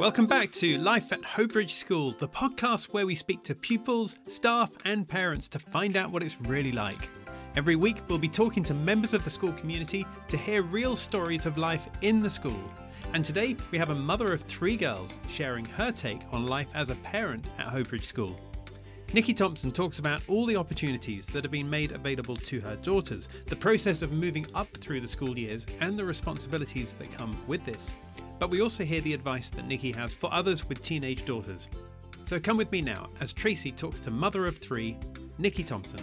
Welcome back to Life at Hoe Bridge School, the podcast where we speak to pupils, staff, and parents to find out what it's really like. Every week, we'll be talking to members of the school community to hear real stories of life in the school. And today, we have a mother of three girls sharing her take on life as a parent at Hoe Bridge School. Nikki Thompson talks about all the opportunities that have been made available to her daughters, the process of moving up through the school years, and the responsibilities that come with this. But we also hear the advice that Nikki has for others with teenage daughters. So come with me now as Tracy talks to mother of three, Nikki Thompson.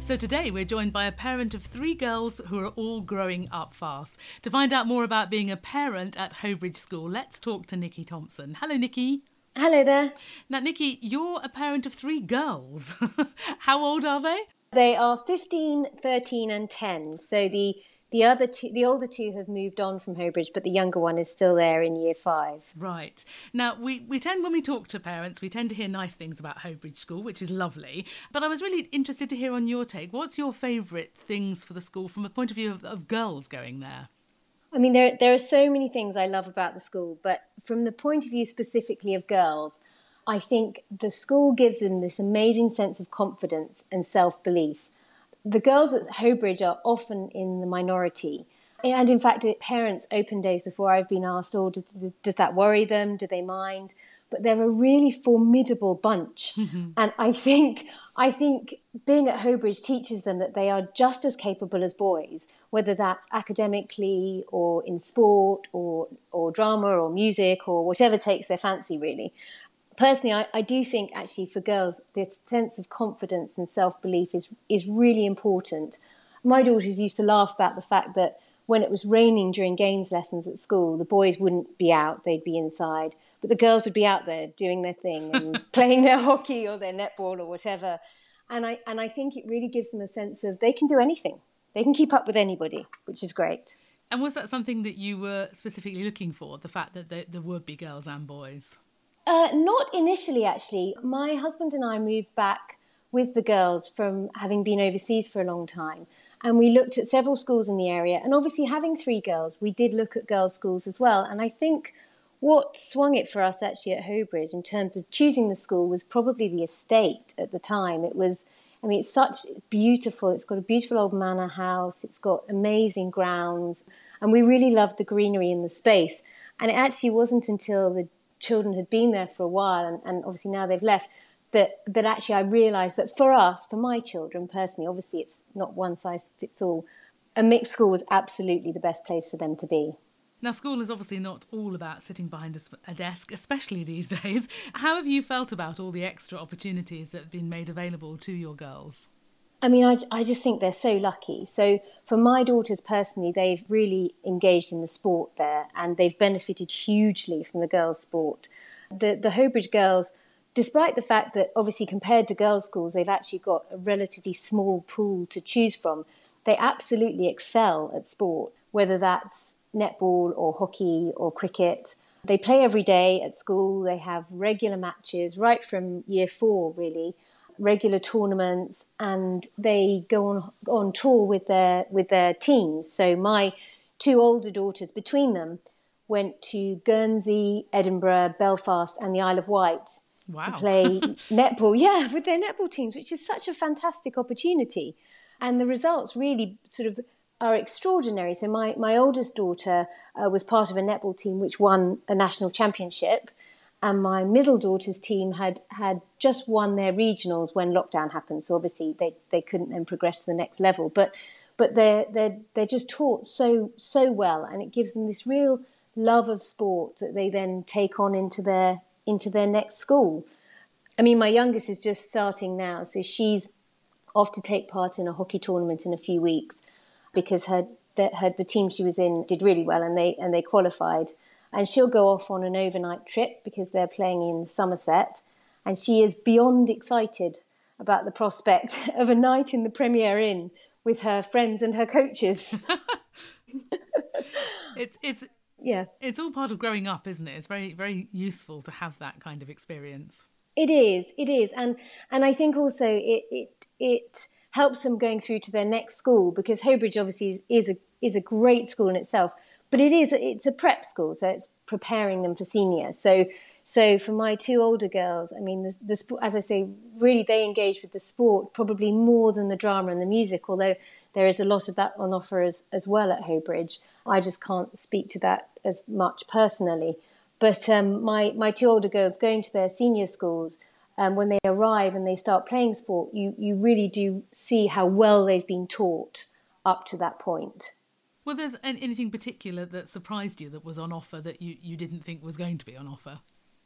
So today we're joined by a parent of three girls who are all growing up fast. To find out more about being a parent at Hoe Bridge School, let's talk to Nikki Thompson. Hello, Nikki. Hello there. Now, Nikki, you're a parent of three girls. How old are they? They are 15, 13, and 10. So the the other two, the older two have moved on from Hoe Bridge, but the younger one is still there in year five. Right. Now, we, we tend, when we talk to parents, we tend to hear nice things about Hoe Bridge School, which is lovely. But I was really interested to hear on your take. What's your favourite things for the school from a point of view of, of girls going there? I mean, there, there are so many things I love about the school, but from the point of view specifically of girls, I think the school gives them this amazing sense of confidence and self belief. The girls at Hoe Bridge are often in the minority. And in fact, at parents' open days before, I've been asked, oh, does, does that worry them? Do they mind? But they're a really formidable bunch. Mm-hmm. And I think, I think being at Hoe Bridge teaches them that they are just as capable as boys, whether that's academically or in sport or, or drama or music or whatever takes their fancy, really personally, I, I, do think actually for girls, this sense of confidence and self belief is is really important. My daughters used to laugh about the fact that when it was raining during games lessons at school, the boys wouldn't be out; they'd be inside, but the girls would be out there doing their thing and playing their hockey or their netball or whatever. And I and I think it really gives them a sense of they can do anything. They can keep up with anybody, which is great. And was that something that you were specifically looking for? The fact that there, there would be girls and boys. Uh, not initially, actually. My husband and I moved back with the girls from having been overseas for a long time. And we looked at several schools in the area. And obviously, having three girls, we did look at girls' schools as well. And I think what swung it for us actually at Hoe Bridge in terms of choosing the school was probably the estate at the time. It was, I mean, it's such beautiful. It's got a beautiful old manor house, it's got amazing grounds. And we really loved the greenery in the space. And it actually wasn't until the children had been there for a while and, and obviously now they've left that that actually I realised that for us, for my children personally, obviously it's not one size fits all. A mixed school was absolutely the best place for them to be. Now, school is obviously not all about sitting behind a desk, especially these days. How have you felt about all the extra opportunities that have been made available to your girls? I mean, I, I just think they're so lucky. So, for my daughters personally, they've really engaged in the sport there and they've benefited hugely from the girls' sport. The, the Hoe Bridge girls, despite the fact that obviously compared to girls' schools, they've actually got a relatively small pool to choose from, they absolutely excel at sport, whether that's netball or hockey or cricket. They play every day at school, they have regular matches right from year four, really regular tournaments and they go on on tour with their with their teams. So my two older daughters between them went to Guernsey, Edinburgh, Belfast and the Isle of Wight wow. to play netball. Yeah, with their netball teams, which is such a fantastic opportunity. And the results really sort of are extraordinary. So my, my oldest daughter uh, was part of a netball team which won a national championship and my middle daughter's team had had just won their regionals when lockdown happened. So obviously they, they couldn't then progress to the next level. But but they're they're they're just taught so so well, and it gives them this real love of sport that they then take on into their into their next school. I mean, my youngest is just starting now, so she's off to take part in a hockey tournament in a few weeks because her the, her the team she was in did really well and they and they qualified and she'll go off on an overnight trip because they're playing in Somerset, and she is beyond excited about the prospect of a night in the Premier Inn with her friends and her coaches. it's it's yeah, it's all part of growing up, isn't it? It's very very useful to have that kind of experience. It is, it is, and and I think also it it it helps them going through to their next school because Hoe Bridge obviously is, is a is a great school in itself, but it is it's a prep school, so it's preparing them for senior. So so for my two older girls, I mean, the, the as I say, really they engage with the sport probably more than the drama and the music, although there is a lot of that on offer as, as well at Hoe Bridge. I just can't speak to that as much personally. But um, my, my two older girls going to their senior schools, um, when they arrive and they start playing sport, you, you really do see how well they've been taught up to that point. Well, there's anything particular that surprised you that was on offer that you, you didn't think was going to be on offer?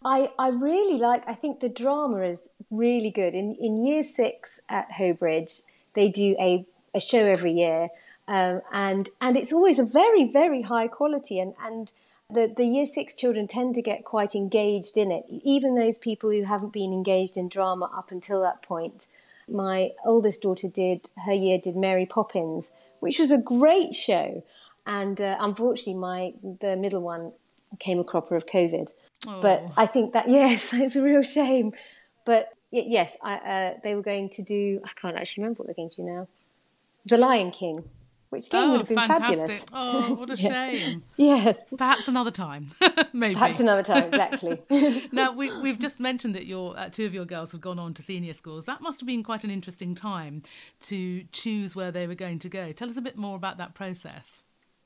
I, I really like, I think the drama is really good. In, in year six at Hoe Bridge, they do a, a show every year. Um, and, and it's always a very, very high quality. And, and the, the year six children tend to get quite engaged in it, even those people who haven't been engaged in drama up until that point. My oldest daughter did, her year did Mary Poppins, which was a great show. And uh, unfortunately, my the middle one came a cropper of COVID. Oh. But I think that yes, it's a real shame. But yes, I, uh, they were going to do. I can't actually remember what they're going to do now. The Lion King, which again oh, would have been fantastic. fabulous. Oh, what a shame. yeah. Perhaps another time. Maybe. Perhaps another time, exactly. now, we, have just mentioned that your uh, two of your girls have gone on to senior schools. That must have been quite an interesting time to choose where they were going to go. Tell us a bit more about that process.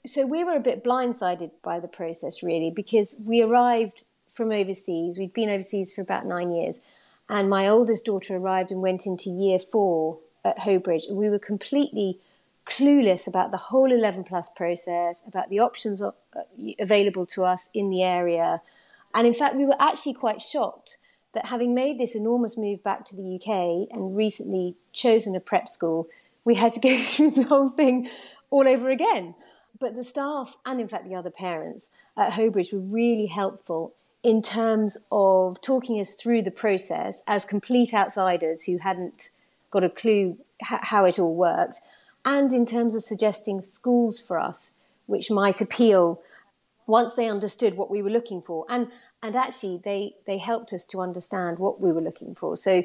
So, we were a bit blindsided by the process, really, because we arrived from overseas. We'd been overseas for about nine years. And my oldest daughter arrived and went into year four at Hoe Bridge. And we were completely clueless about the whole 11 plus process, about the options uh, available to us in the area. And in fact, we were actually quite shocked that having made this enormous move back to the UK and recently chosen a prep school, we had to go through the whole thing all over again. But the staff and, in fact, the other parents at Hoe Bridge were really helpful in terms of talking us through the process as complete outsiders who hadn't got a clue how it all worked and in terms of suggesting schools for us which might appeal once they understood what we were looking for. And and actually they they helped us to understand what we were looking for. So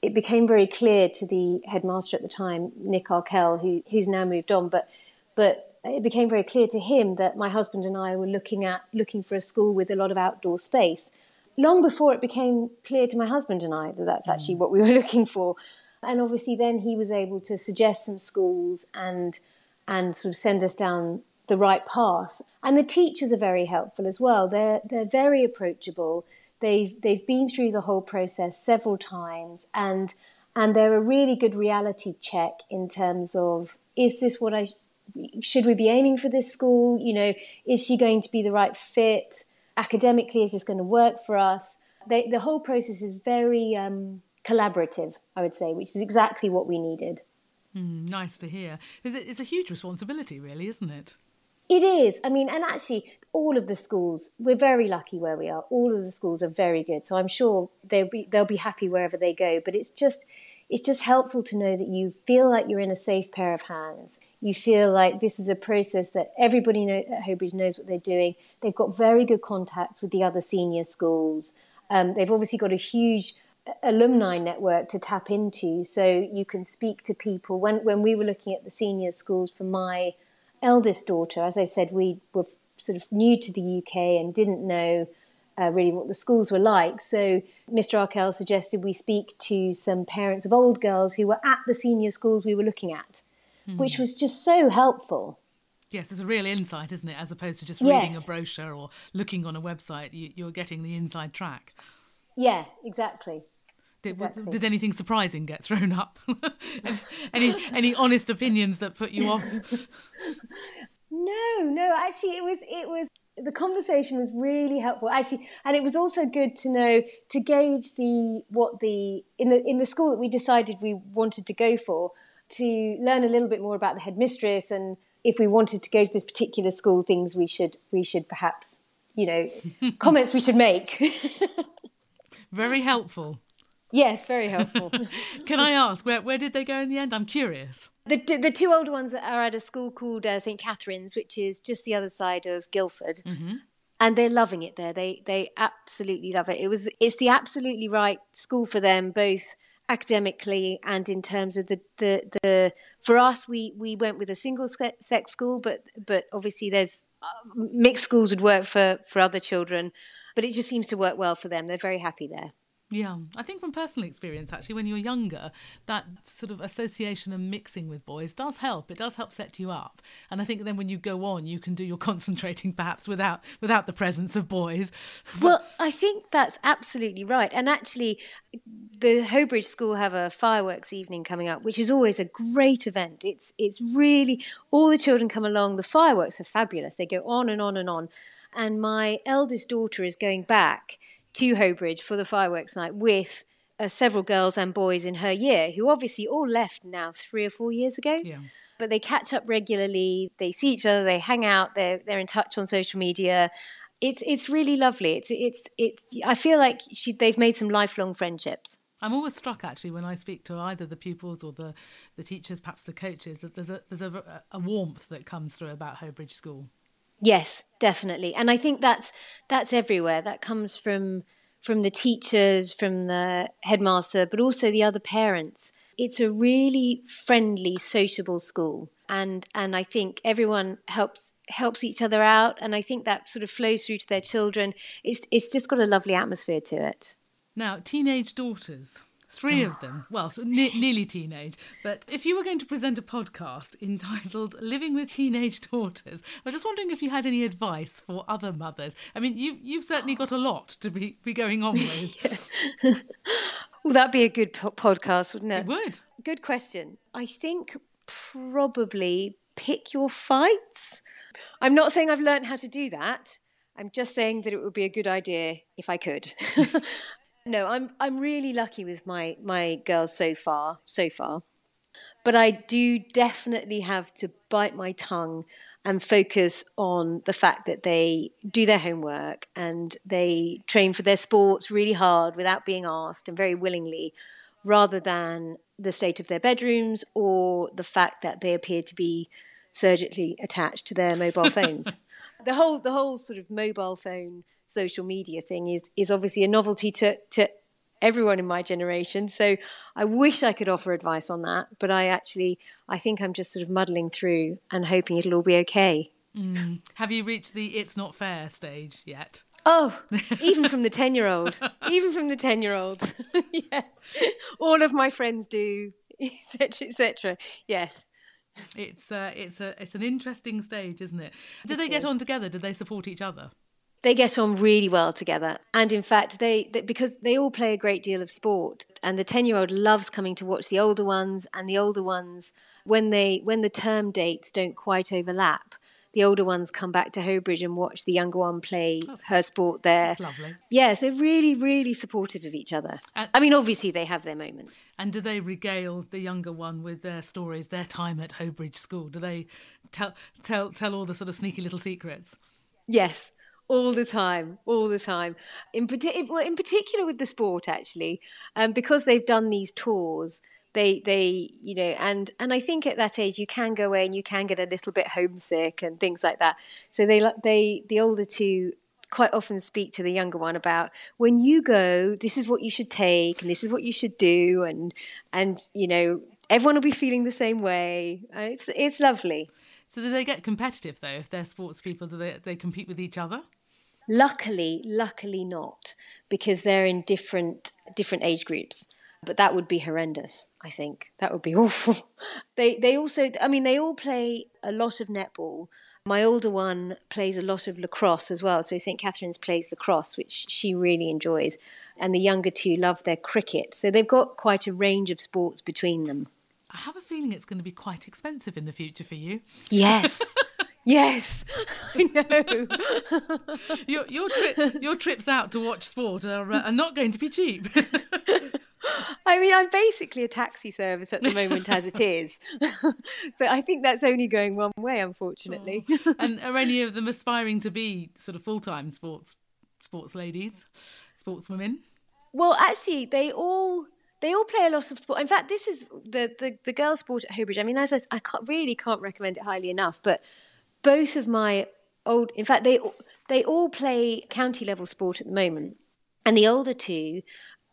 it, became very clear to the headmaster at the time Nick Arkell who who's now moved on. But but it became very clear to him that my husband and I were looking at looking for a school with a lot of outdoor space. Long before it became clear to my husband and I that that's actually mm. what we were looking for and obviously then he was able to suggest some schools and and sort of send us down the right path. And the teachers are very helpful as well. They're they're very approachable. They've they've been through the whole process several times and and they're a really good reality check in terms of is this what I should we be aiming for this school? You know, is she going to be the right fit? Academically, is this going to work for us? They, the whole process is very um, collaborative, I would say, which is exactly what we needed. Mm, nice to hear. It's a huge responsibility, really, isn't it? It is. I mean, and actually, all of the schools, we're very lucky where we are. All of the schools are very good. So I'm sure they'll be, they'll be happy wherever they go. But it's just, it's just helpful to know that you feel like you're in a safe pair of hands. You feel like this is a process that everybody know, at Hoe Bridge knows what they're doing. They've got very good contacts with the other senior schools. Um, they've obviously got a huge alumni network to tap into so you can speak to people when when we were looking at the senior schools for my eldest daughter as i said we were sort of new to the uk and didn't know uh, really what the schools were like so mr arkell suggested we speak to some parents of old girls who were at the senior schools we were looking at mm. which was just so helpful Yes, it's a real insight, isn't it? As opposed to just reading yes. a brochure or looking on a website, you, you're getting the inside track. Yeah, exactly. Did, exactly. Did anything surprising get thrown up? any any honest opinions that put you off? no, no. Actually, it was it was the conversation was really helpful actually and it was also good to know to gauge the what the in the in the school that we decided we wanted to go for to learn a little bit more about the headmistress and if we wanted to go to this particular school things we should we should perhaps you know comments we should make very helpful Yes, very helpful. Can I ask where where did they go in the end? I'm curious. The the two older ones are at a school called uh, St Catherine's, which is just the other side of Guildford. Mm-hmm. And they're loving it there. They they absolutely love it. It was it's the absolutely right school for them, both academically and in terms of the, the, the for us we, we went with a single sex school but but obviously there's uh, mixed schools would work for for other children but it just seems to work well for them they're very happy there yeah, I think from personal experience, actually, when you're younger, that sort of association and mixing with boys does help. It does help set you up, and I think then when you go on, you can do your concentrating perhaps without without the presence of boys. Well, I think that's absolutely right, and actually, the Hoe Bridge School have a fireworks evening coming up, which is always a great event. It's it's really all the children come along. The fireworks are fabulous. They go on and on and on, and my eldest daughter is going back to Hoe Bridge for the fireworks night with uh, several girls and boys in her year who obviously all left now three or four years ago. Yeah. But they catch up regularly. They see each other. They hang out. They're they're in touch on social media. It's it's really lovely. It's it's it's. I feel like she, they've made some lifelong friendships. I'm always struck actually when I speak to either the pupils or the, the teachers, perhaps the coaches, that there's a there's a, a warmth that comes through about Hoe Bridge School. Yes, definitely. And I think that's that's everywhere. That comes from from the teachers, from the headmaster, but also the other parents. It's a really friendly, sociable school. And and I think everyone helps helps each other out and I think that sort of flows through to their children. It's it's just got a lovely atmosphere to it. Now, teenage daughters. Three of oh. them, well, so ne- nearly teenage. But if you were going to present a podcast entitled Living with Teenage Daughters, I was just wondering if you had any advice for other mothers. I mean, you, you've certainly got a lot to be, be going on with. well, that'd be a good po- podcast, wouldn't it? It would. Good question. I think probably pick your fights. I'm not saying I've learned how to do that. I'm just saying that it would be a good idea if I could. No, I'm I'm really lucky with my my girls so far, so far. But I do definitely have to bite my tongue and focus on the fact that they do their homework and they train for their sports really hard without being asked and very willingly rather than the state of their bedrooms or the fact that they appear to be surgically attached to their mobile phones. the whole the whole sort of mobile phone social media thing is is obviously a novelty to to everyone in my generation. So I wish I could offer advice on that, but I actually I think I'm just sort of muddling through and hoping it'll all be okay. Mm. Have you reached the it's not fair stage yet? Oh, even from the 10 year old, even from the 10 year old. yes. All of my friends do, etc., etc. Yes. It's uh, it's a it's an interesting stage, isn't it? Do they get on together? Do they support each other? They get on really well together. And in fact, they, they, because they all play a great deal of sport, and the ten year old loves coming to watch the older ones, and the older ones when they when the term dates don't quite overlap. The older ones come back to Hoe Bridge and watch the younger one play that's, her sport there. That's lovely. Yes, they're really, really supportive of each other. And, I mean, obviously they have their moments. And do they regale the younger one with their stories, their time at Hoe Bridge School? Do they tell tell tell all the sort of sneaky little secrets? Yes, all the time, all the time. In, well, in particular with the sport, actually, um, because they've done these tours. They, they, you know, and and I think at that age you can go away and you can get a little bit homesick and things like that. So they, they, the older two quite often speak to the younger one about when you go, this is what you should take and this is what you should do, and and you know everyone will be feeling the same way. Uh, it's it's lovely. So do they get competitive though? If they're sports people, do they they compete with each other? Luckily, luckily not, because they're in different different age groups. But that would be horrendous. I think that would be awful. they they also, I mean, they all play a lot of netball. My older one plays a lot of lacrosse as well. So St Catherine's plays lacrosse, which she really enjoys, and the younger two love their cricket. So they've got quite a range of sports between them. I have a feeling it's going to be quite expensive in the future for you. Yes. Yes, I know. your your trip your trips out to watch sport are, uh, are not going to be cheap. I mean, I'm basically a taxi service at the moment as it is, but I think that's only going one way, unfortunately. Oh. And are any of them aspiring to be sort of full time sports sports ladies, sportswomen? Well, actually, they all they all play a lot of sport. In fact, this is the the, the girls' sport at Hoe Bridge. I mean, as I, I can't, really can't recommend it highly enough, but both of my old, in fact, they they all play county level sport at the moment, and the older two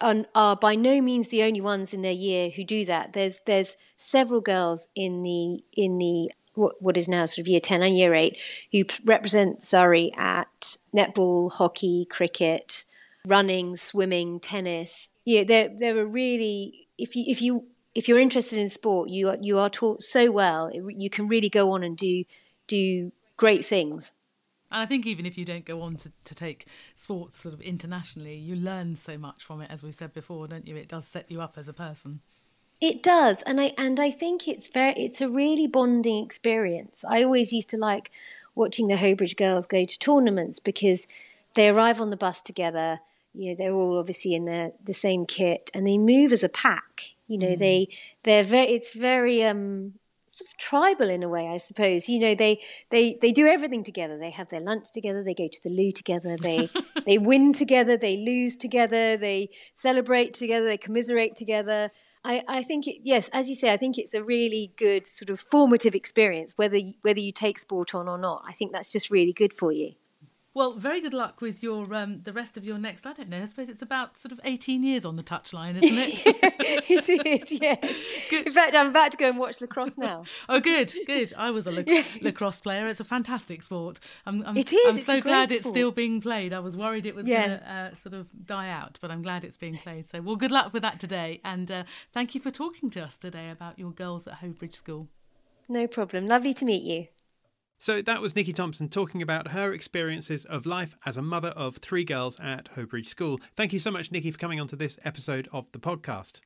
are, by no means the only ones in their year who do that. There's there's several girls in the in the what, what is now sort of year 10 and year 8 who represent Surrey at netball, hockey, cricket, running, swimming, tennis. Yeah, they're they're a really if you if you if you're interested in sport, you are, you are taught so well. You can really go on and do do great things. And I think even if you don't go on to, to take sports sort of internationally, you learn so much from it, as we've said before, don't you? It does set you up as a person. It does, and I and I think it's very it's a really bonding experience. I always used to like watching the Hoe Bridge girls go to tournaments because they arrive on the bus together. You know, they're all obviously in the the same kit, and they move as a pack. You know, mm. they they're very it's very um sort of tribal in a way, I suppose. You know, they they they do everything together. They have their lunch together. They go to the loo together. They they win together. They lose together. They celebrate together. They commiserate together. I, I think it, yes, as you say, I think it's a really good sort of formative experience, whether whether you take sport on or not. I think that's just really good for you. Well, very good luck with your um, the rest of your next. I don't know. I suppose it's about sort of eighteen years on the touchline, isn't it? it is. Yes. Good. In fact, I'm about to go and watch lacrosse now. oh, good, good. I was a lac- lacrosse player. It's a fantastic sport. I'm, I'm, it is. I'm so glad it's still being played. I was worried it was yeah. going to uh, sort of die out, but I'm glad it's being played. So, well, good luck with that today, and uh, thank you for talking to us today about your girls at Hoe Bridge School. No problem. Lovely to meet you. So that was Nikki Thompson talking about her experiences of life as a mother of three girls at Hoe Bridge School. Thank you so much, Nikki, for coming on to this episode of the podcast.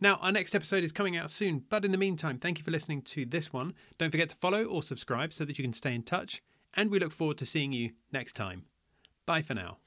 Now, our next episode is coming out soon, but in the meantime, thank you for listening to this one. Don't forget to follow or subscribe so that you can stay in touch, and we look forward to seeing you next time. Bye for now.